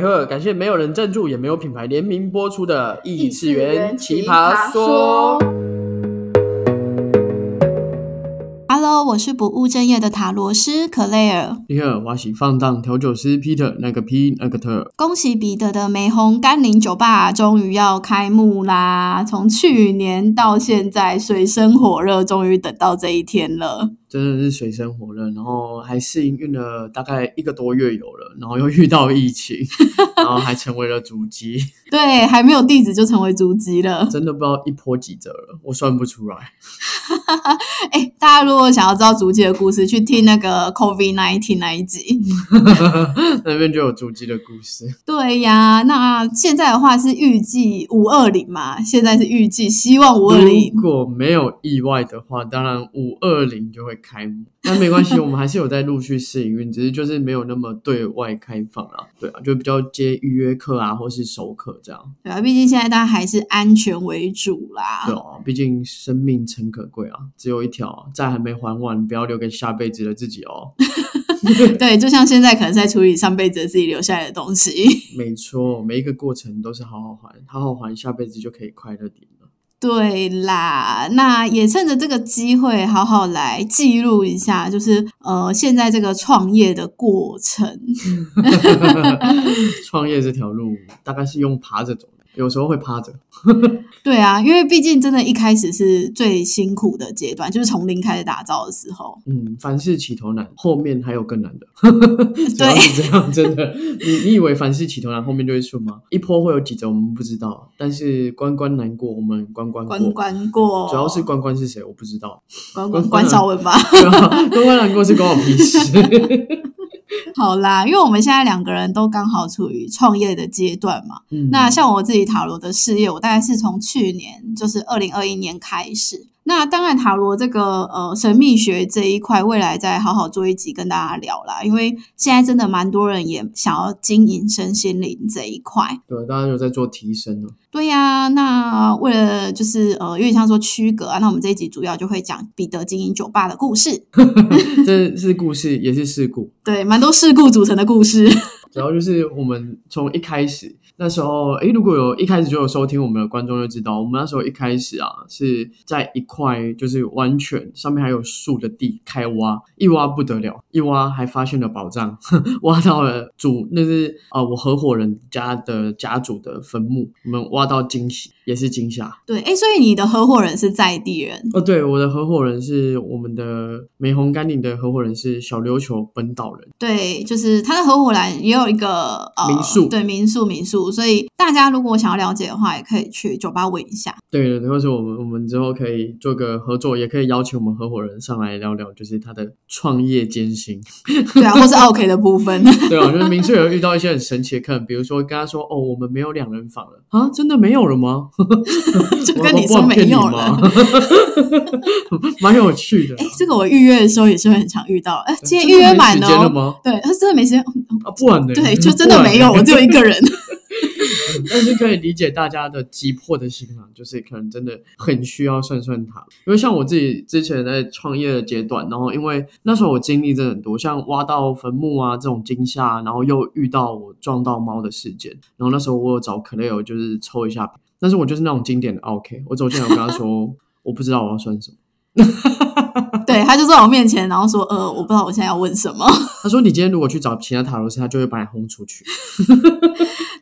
家好，感谢没有人赞助也没有品牌联名播出的异次元奇葩说。我是不务正业的塔罗师克莱尔。你好，我是放荡调酒师 Peter，那个 P 那个特。恭喜彼得的玫红甘霖酒吧终于要开幕啦！从去年到现在，水深火热，终于等到这一天了。真的是水深火热，然后还试营运了大概一个多月有了，然后又遇到疫情，然后还成为了主机，对，还没有地址就成为主机了。真的不知道一波几折了，我算不出来。哎，大家如果想要知道足迹的故事，去听那个 COVID nineteen 那一集。那边就有足迹的故事。对呀，那现在的话是预计五二零嘛，现在是预计，希望五二零如果没有意外的话，当然五二零就会开幕。但没关系，我们还是有在陆续试营运，只是就是没有那么对外开放啦。对啊，就比较接预约课啊，或是熟客这样。对啊，毕竟现在大家还是安全为主啦。对啊，毕竟生命诚可贵啊，只有一条，债还没还完，不要留给下辈子的自己哦。对，就像现在可能在处理上辈子自己留下来的东西。没错，每一个过程都是好好还，好好还，下辈子就可以快乐点了。对啦，那也趁着这个机会，好好来记录一下，就是呃，现在这个创业的过程。创业这条路大概是用爬着走，有时候会趴着。对啊，因为毕竟真的一开始是最辛苦的阶段，就是从零开始打造的时候。嗯，凡事起头难，后面还有更难的。主要是这样，真的。你你以为凡事起头难，后面就会顺吗？一波会有几折，我们不知道。但是关关难过，我们关关过。关关过，主要是关关是谁，我不知道。关关关少文吧。关关难过是关我屁事。好啦，因为我们现在两个人都刚好处于创业的阶段嘛。嗯那像我自己塔罗的事业，我大概是从去年，就是二零二一年开始。那当然，塔罗这个呃神秘学这一块，未来再好好做一集跟大家聊啦。因为现在真的蛮多人也想要经营身心灵这一块。对，大家有在做提升呢。对呀、那为了就是呃，有点像说区隔啊，那我们这一集主要就会讲彼得经营酒吧的故事。这是故事，也是事故。对，蛮多事故组成的故事。主要就是我们从一开始那时候，诶，如果有一开始就有收听我们的观众就知道，我们那时候一开始啊是在一块就是完全上面还有树的地开挖，一挖不得了，一挖还发现了宝藏，挖到了主那是啊我合伙人家的家族的坟墓，我们挖到惊喜，也是惊吓。对，哎，所以你的合伙人是在地人。哦，对，我的合伙人是我们的美红甘宁的合伙人是小琉球本岛人。对，就是他的合伙人也有一个呃民宿对民宿民宿，所以大家如果想要了解的话，也可以去酒吧问一下。对对对，或者我们我们之后可以做个合作，也可以邀请我们合伙人上来聊聊，就是他的创业艰辛。对啊，或是 OK 的部分。对啊，就是民宿有遇到一些很神奇的客人，比如说跟他说：“哦，我们没有两人房了啊，真的没有了吗？” 就跟你说没有了。蛮有趣的。哎，这个我预约的时候也是很常遇到，哎，今天预约满了哦。吗？对，他真的没时间。啊，不然呢？对，就真的没有，我只有一个人。但是可以理解大家的急迫的心啊，就是可能真的很需要算算它。因为像我自己之前在创业的阶段，然后因为那时候我经历真的很多，像挖到坟墓啊这种惊吓，然后又遇到我撞到猫的事件，然后那时候我有找 Clare 就是抽一下，但是我就是那种经典的 OK，我走进来我跟他说我不知道我要算什么，对，他就在我面前，然后说：“呃，我不知道我现在要问什么。他说你今天如果去找其他塔罗师，他就会把你轰出去。”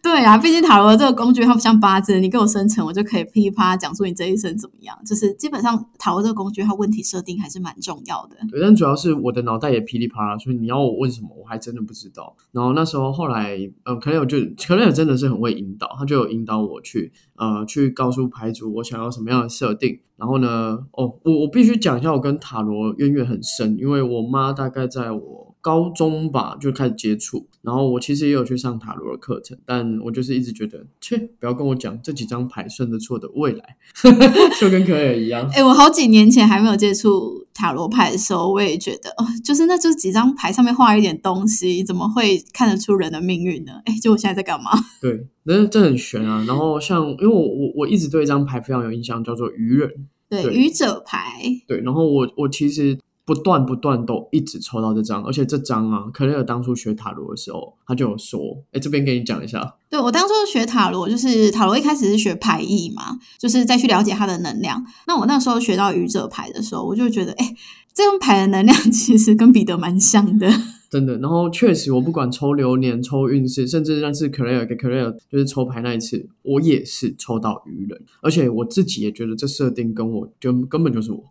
对啊，毕竟塔罗这个工具，它不像八字，你给我生成，我就可以噼里啪啦讲出你这一生怎么样。就是基本上塔罗这个工具，它问题设定还是蛮重要的。对，但主要是我的脑袋也噼里啪啦，所以你要我问什么，我还真的不知道。然后那时候后来，嗯，可能有就可能有真的是很会引导，他就有引导我去，呃，去告诉牌主我想要什么样的设定。然后呢，哦，我我必须讲一下，我跟塔罗渊源很深，因为我妈大概在我高中吧就开始接触，然后我其实也有去上塔罗的课程，但我就是一直觉得，切，不要跟我讲这几张牌算得出我的未来，就跟可尔一样。哎、我好几年前还没有接触塔罗牌的时候，我也觉得，哦，就是那就是几张牌上面画一点东西，怎么会看得出人的命运呢？哎，就我现在在干嘛？对，那这很悬啊。然后像，因为我我我一直对一张牌非常有印象，叫做愚人。对，对愚者牌，对，然后我我其实不断不断都一直抽到这张，而且这张啊，可雷尔当初学塔罗的时候，他就有说，哎，这边给你讲一下。对我当初学塔罗，就是塔罗一开始是学牌意嘛，就是再去了解它的能量。那我那时候学到愚者牌的时候，我就觉得，哎，这张牌的能量 其实跟彼得蛮像的。真的，然后确实，我不管抽流年、抽运势，甚至那次 Clare 给 Clare 就是抽牌那一次，我也是抽到愚人，而且我自己也觉得这设定跟我就根本就是我。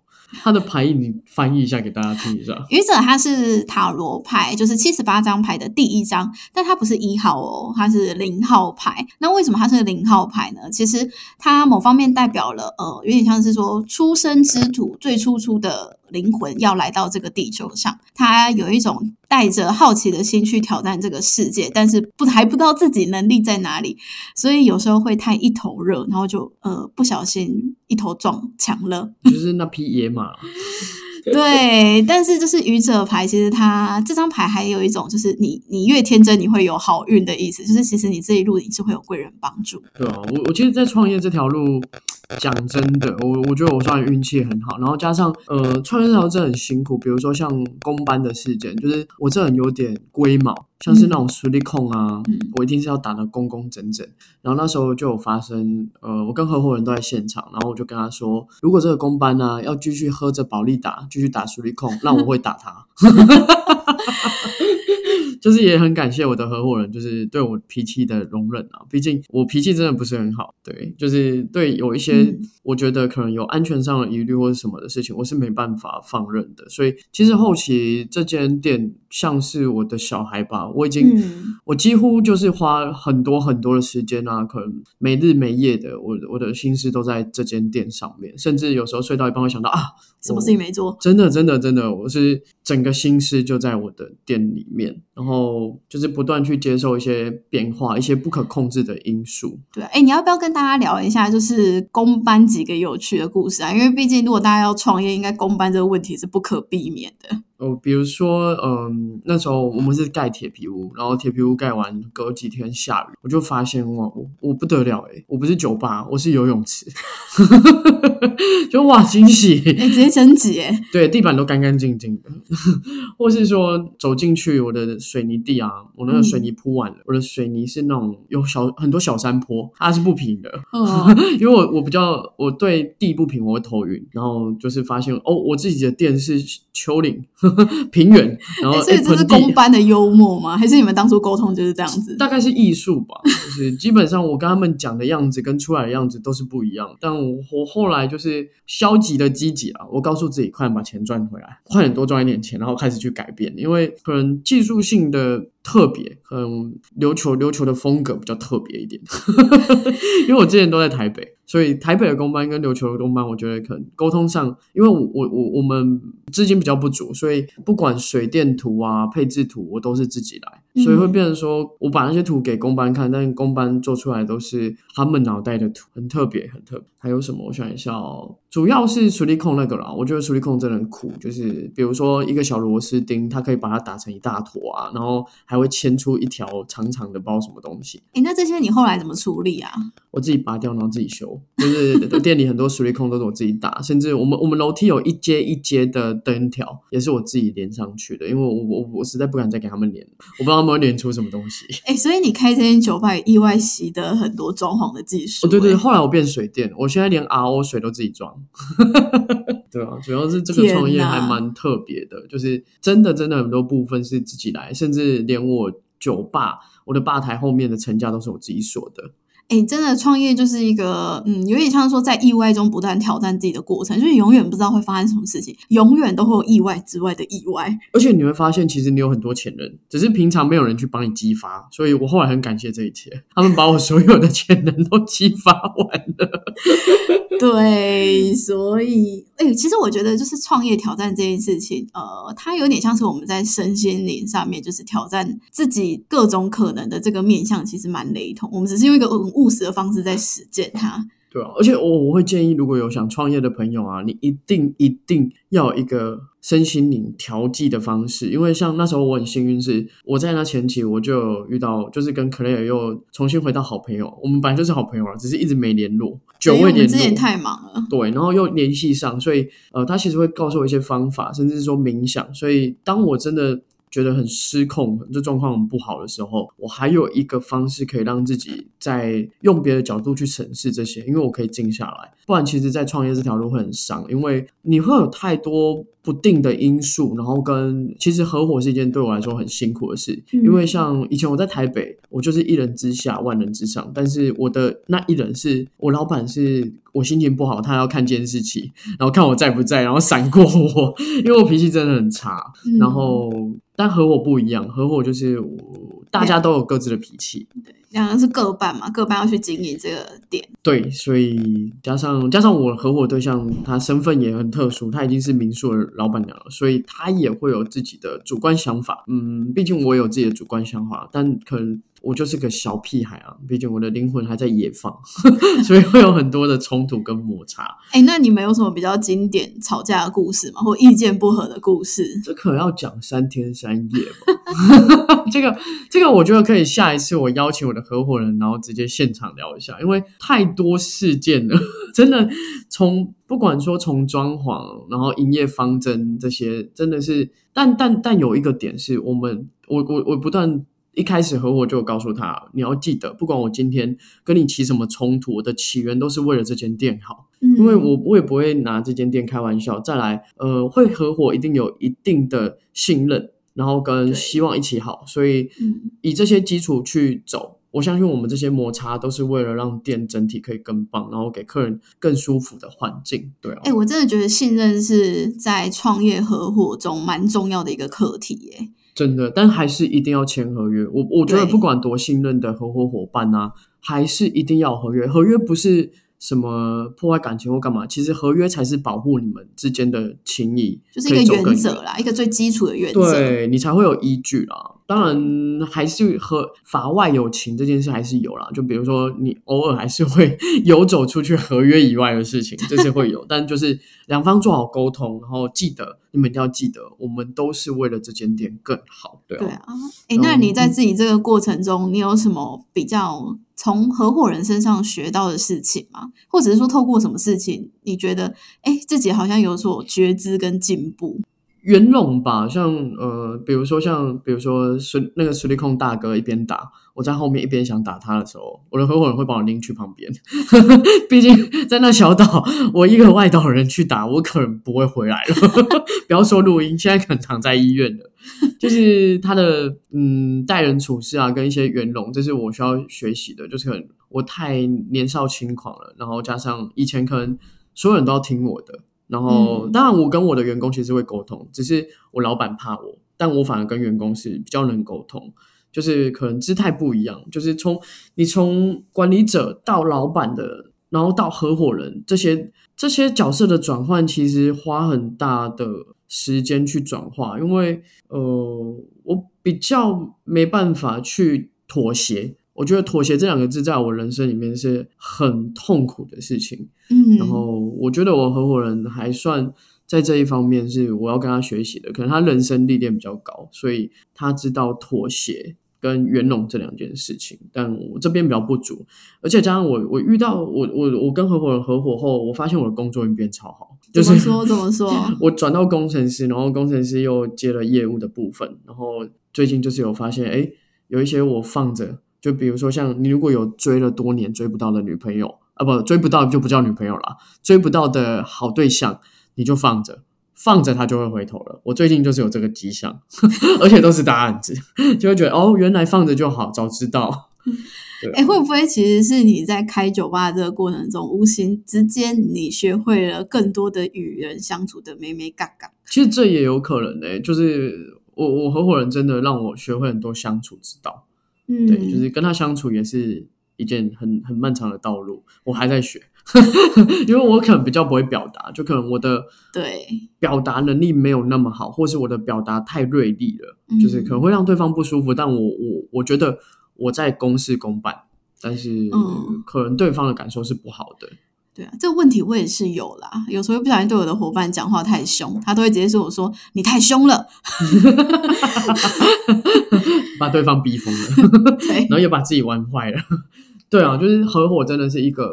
他的牌意你翻译一下给大家听一下。愚者他是塔罗牌，就是七十八张牌的第一张，但他不是一号哦，他是零号牌。那为什么他是零号牌呢？其实他某方面代表了，呃，有点像是说出生之土最初出的。灵魂要来到这个地球上，他有一种带着好奇的心去挑战这个世界，但是不还不知道自己能力在哪里，所以有时候会太一头热，然后就呃不小心一头撞墙了，就是那匹野马。对，但是就是愚者牌，其实它这张牌还有一种，就是你你越天真，你会有好运的意思，就是其实你这一路你是会有贵人帮助。对啊，我我其实，在创业这条路。讲真的，我我觉得我算运气很好，然后加上呃，创业这条真的很辛苦。比如说像公班的事件，就是我这人有点龟毛，像是那种实力控啊，我一定是要打得工工整整。然后那时候就有发生，呃，我跟合伙人都在现场，然后我就跟他说，如果这个公班呢要继续喝着保利达，继续打实力控，那我会打他。就是也很感谢我的合伙人，就是对我脾气的容忍啊。毕竟我脾气真的不是很好，对，就是对有一些我觉得可能有安全上的疑虑或者什么的事情，我是没办法放任的。所以其实后期这间店像是我的小孩吧，我已经我几乎就是花很多很多的时间啊，可能没日没夜的，我我的心思都在这间店上面，甚至有时候睡到一半会想到啊，什么事情没做？真的真的真的，我是整个心思就在我的店里面，然后。然后就是不断去接受一些变化，一些不可控制的因素。对，哎，你要不要跟大家聊一下，就是公班几个有趣的故事啊？因为毕竟如果大家要创业，应该公班这个问题是不可避免的。哦，比如说，嗯，那时候我们是盖铁皮屋，然后铁皮屋盖完隔几天下雨，我就发现哇，我我不得了哎，我不是酒吧，我是游泳池，就哇惊喜，哎，直接升级哎，对，地板都干干净净的，或是说走进去，我的水泥地啊，我那个水泥铺完了，我的水泥是那种有小很多小山坡，它是不平的，因为我我比较我对地不平我会头晕，然后就是发现哦，我自己的店是丘陵。平原，然后所以这是公班的幽默吗？还是你们当初沟通就是这样子？大概是艺术吧，就是基本上我跟他们讲的样子跟出来的样子都是不一样。但我我后来就是消极的积极啊，我告诉自己快点把钱赚回来，快点多赚一点钱，然后开始去改变，因为可能技术性的。特别，嗯，琉球琉球的风格比较特别一点，因为我之前都在台北，所以台北的工班跟琉球的工班，我觉得可能沟通上，因为我我我我们资金比较不足，所以不管水电图啊、配置图，我都是自己来，所以会变成说我把那些图给工班看，但工班做出来都是他们脑袋的图，很特别，很特别。还有什么？我想一下哦，主要是处理控那个啦，我觉得处理控真的很酷，就是比如说一个小螺丝钉，它可以把它打成一大坨啊，然后还会牵出一条长长的包什么东西。哎，那这些你后来怎么处理啊？我自己拔掉，然后自己修。就是店里很多处理控都是我自己打，甚至我们我们楼梯有一阶一阶的灯条，也是我自己连上去的，因为我我我实在不敢再给他们连，我不知道他们会连出什么东西。哎，所以你开这间酒吧意外习得很多装潢的技术。哦，对对，后来我变水电，我。现在连 RO 水都自己装，对啊，主要是这个创业还蛮特别的，就是真的真的很多部分是自己来，甚至连我酒吧我的吧台后面的层架都是我自己锁的。哎，真的创业就是一个，嗯，有点像说在意外中不断挑战自己的过程，就是永远不知道会发生什么事情，永远都会有意外之外的意外。而且你会发现，其实你有很多潜能，只是平常没有人去帮你激发。所以我后来很感谢这一切，他们把我所有的潜能都激发完了。对，所以，哎，其实我觉得就是创业挑战这件事情，呃，它有点像是我们在身心灵上面，就是挑战自己各种可能的这个面向，其实蛮雷同。我们只是用一个。务实的方式在实践它。对啊，而且我我会建议，如果有想创业的朋友啊，你一定一定要有一个身心灵调剂的方式，因为像那时候我很幸运，是我在那前期我就有遇到，就是跟 Clare 又重新回到好朋友，我们本来就是好朋友啊，只是一直没联络，久未联络。们之前太忙了。对，然后又联系上，所以呃，他其实会告诉我一些方法，甚至是说冥想。所以当我真的觉得很失控，这状况很不好的时候，我还有一个方式可以让自己在用别的角度去审视这些，因为我可以静下来。不然，其实，在创业这条路会很伤，因为你会有太多不定的因素，然后跟其实合伙是一件对我来说很辛苦的事，嗯因为像以前我在台北，我就是一人之下，万人之上，但是我的那一人是我老板是。我心情不好，他要看监视器，然后看我在不在，然后闪过我，因为我脾气真的很差。嗯然后，但合伙不一样，合伙就是我大家都有各自的脾气，两人是各半嘛，各半要去经营这个店。对，所以加上加上我合伙对象，他身份也很特殊，他已经是民宿的老板娘了，所以他也会有自己的主观想法。嗯，毕竟我有自己的主观想法，但可能我就是个小屁孩啊，毕竟我的灵魂还在野放，所以会有很多的冲突跟摩擦。哎，那你们有什么比较经典吵架的故事吗？或意见不合的故事？这可能要讲三天三夜吧。这个这个，我觉得可以下一次我邀请我的合伙人，然后直接现场聊一下，因为太多事件了，真的从不管说从装潢，然后营业方针这些，真的是，但但但有一个点是我们，我我我不断。一开始合伙就有告诉他，你要记得，不管我今天跟你起什么冲突，我的起源都是为了这间店好。嗯，因为我我也不会拿这间店开玩笑。再来，呃，会合伙一定有一定的信任，然后跟希望一起好，所以嗯以这些基础去走。我相信我们这些摩擦都是为了让店整体可以更棒，然后给客人更舒服的环境。对啊，哎、我真的觉得信任是在创业合伙中蛮重要的一个课题耶。真的，但还是一定要签合约。我我觉得不管多信任的合伙伙伴啊，还是一定要合约。合约不是什么破坏感情或干嘛，其实合约才是保护你们之间的情谊，就是一个原则啦，一个最基础的原则。对你才会有依据啦。当然，还是和法外有情这件事还是有啦。就比如说，你偶尔还是会 游走出去合约以外的事情，这是会有。但就是两方做好沟通，然后记得你们一定要记得，我们都是为了这间店更好。对啊，对啊，哎、那你在自己这个过程中，你有什么比较从合伙人身上学到的事情吗？或者是说，透过什么事情，你觉得哎、自己好像有所觉知跟进步？圆融吧，像呃，比如说像比如说孙那个实力控大哥一边打，我在后面一边想打他的时候，我的合伙人会把我拎去旁边。毕竟在那小岛，我一个外岛人去打，我可能不会回来了。不要说录音，现在可能躺在医院了。就是他的嗯待人处事啊，跟一些圆融，这是我需要学习的。就是可能我太年少轻狂了，然后加上以前可能所有人都要听我的。然后，嗯当然，我跟我的员工其实会沟通，只是我老板怕我，但我反而跟员工是比较能沟通，就是可能姿态不一样，就是从你从管理者到老板的，然后到合伙人这些这些角色的转换，其实花很大的时间去转化，因为呃，我比较没办法去妥协。我觉得妥协这两个字在我人生里面是很痛苦的事情。嗯，然后我觉得我合伙人还算在这一方面是我要跟他学习的，可能他人生历练比较高，所以他知道妥协跟圆融这两件事情，但我这边比较不足，而且加上我我遇到我我我跟合伙人合伙后，我发现我的工作运变超好，就是怎么说怎么说？我转到工程师，然后工程师又接了业务的部分，然后最近就是有发现，哎，有一些我放着，就比如说像你如果有追了多年追不到的女朋友啊，不追不到就不叫女朋友啦，追不到的好对象你就放着。放着他就会回头了。我最近就是有这个迹象，而且都是大案子，就会觉得哦，原来放着就好，早知道。对哎、会不会其实是你在开酒吧这个过程中，无形之间你学会了更多的与人相处的美美嘎嘎？其实这也有可能呢、就是我我合伙人真的让我学会很多相处之道。嗯，对，就是跟他相处也是一件很很漫长的道路，我还在学，因为我可能比较不会表达，就可能我的对，表达能力没有那么好，或是我的表达太锐利了，就是可能嗯会让对方不舒服。但我我我觉得我在公事公办，但是嗯可能对方的感受是不好的。对啊，这个问题我也是有啦。有时候不小心对我的伙伴讲话太凶，他都会直接说我说你太凶了。把对方逼疯了，对然后又把自己玩坏了。对啊，就是合伙真的是一个，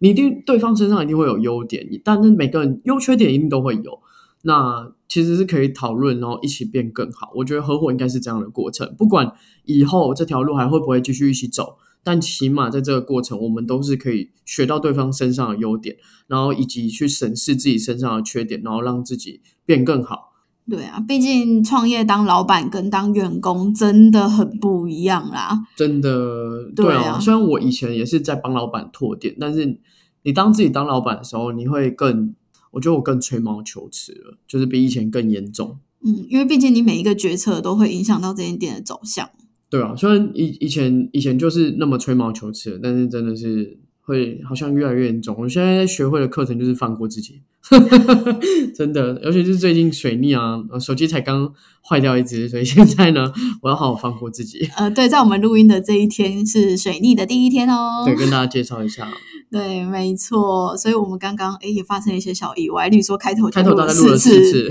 你一定对方身上一定会有优点，但是每个人优缺点一定都会有。那其实是可以讨论，然后一起变更好。我觉得合伙应该是这样的过程，不管以后这条路还会不会继续一起走，但起码在这个过程，我们都是可以学到对方身上的优点，然后以及去审视自己身上的缺点，然后让自己变更好。对啊，毕竟创业当老板跟当员工真的很不一样啦。真的，对。啊虽然我以前也是在帮老板拓店，但是你当自己当老板的时候，你会更，我觉得我更吹毛求疵了，就是比以前更严重。嗯，因为毕竟你每一个决策都会影响到这间店的走向。对啊，虽然以以前以前就是那么吹毛求疵，但是真的是会好像越来越严重。我现在学会的课程就是放过自己，真的，尤其是最近水逆啊，呃手机才刚坏掉一只，所以现在呢，我要好好放过自己。呃，对，在我们录音的这一天是水逆的第一天哦。对，跟大家介绍一下，对，没错。所以我们刚刚诶也发生一些小意外，例如说开头就开头大概录了四四次，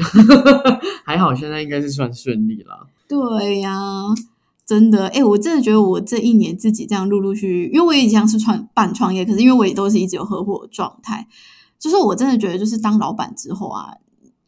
还好现在应该是算顺利啦。对呀、真的，哎，我真的觉得我这一年自己这样陆陆续续，因为我也一样是创半创业，可是因为我也都是一直有合伙状态，就是我真的觉得，就是当老板之后啊，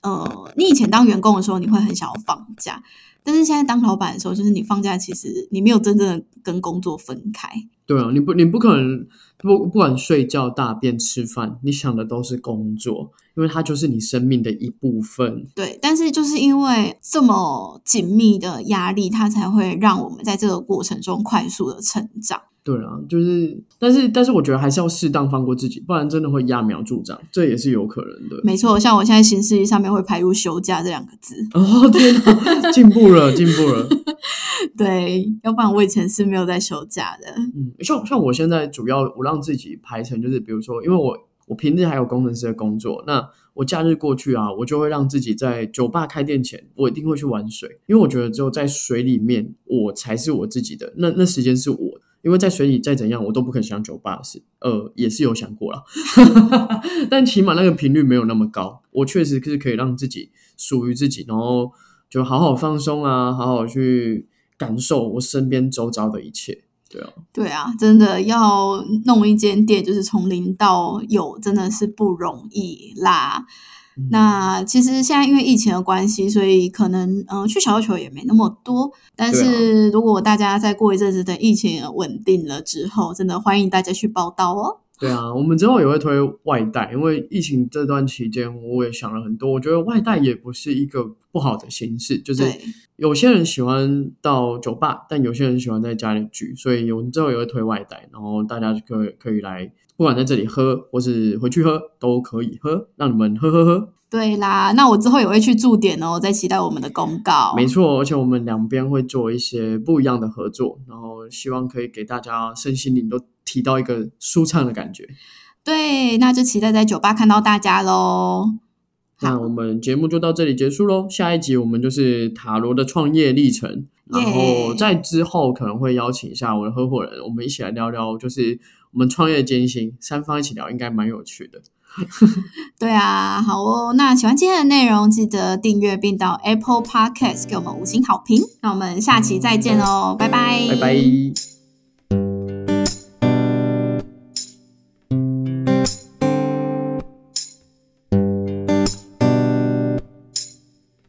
呃，你以前当员工的时候，你会很想要放假，但是现在当老板的时候，就是你放假其实你没有真正的跟工作分开。对啊，你不你不可能不不管睡觉、大便、吃饭，你想的都是工作，因为它就是你生命的一部分。对，但是就是因为这么紧密的压力，它才会让我们在这个过程中快速的成长。对啊，就是，但是但是我觉得还是要适当放过自己，不然真的会揠苗助长，这也是有可能的。没错，像我现在行事历上面会排入休假这两个字。哦天哪，进步了，进步了。对，要不然我以前是没有在休假的。嗯，像像我现在主要我让自己排成就是，比如说，因为我我平日还有工程师的工作，那我假日过去啊，我就会让自己在酒吧开店前，我一定会去玩水，因为我觉得只有在水里面，我才是我自己的，那那时间是我的。因为在水里再怎样，我都不肯想酒吧的事。呃，也是有想过啦，但起码那个频率没有那么高。我确实是可以让自己属于自己，然后就好好放松啊，好好去感受我身边周遭的一切。对啊，对啊，真的要弄一间店，就是从零到有，真的是不容易啦。嗯那其实现在因为疫情的关系，所以可能嗯、呃去小球也没那么多。但是如果大家再过一阵子，等疫情稳定了之后，真的欢迎大家去报道哦。对啊，我们之后也会推外带，因为疫情这段期间，我也想了很多。我觉得外带也不是一个不好的形式，就是，有些人喜欢到酒吧，但有些人喜欢在家里聚，所以我们之后也会推外带，然后大家就可以可以来，不管在这里喝或是回去喝都可以喝，让你们喝喝喝。对啦，那我之后也会去驻点哦，在期待我们的公告。没错，而且我们两边会做一些不一样的合作，然后希望可以给大家身心灵都提到一个舒畅的感觉。对，那就期待在酒吧看到大家喽。那我们节目就到这里结束喽。下一集我们就是塔罗的创业历程，然后在之后可能会邀请一下我的合伙人，我们一起来聊聊，就是我们创业艰辛，三方一起聊，应该蛮有趣的。对啊，好哦。那喜欢今天的内容，记得订阅并到 Apple Podcast 给我们五星好评。那我们下期再见哦，拜拜，拜拜。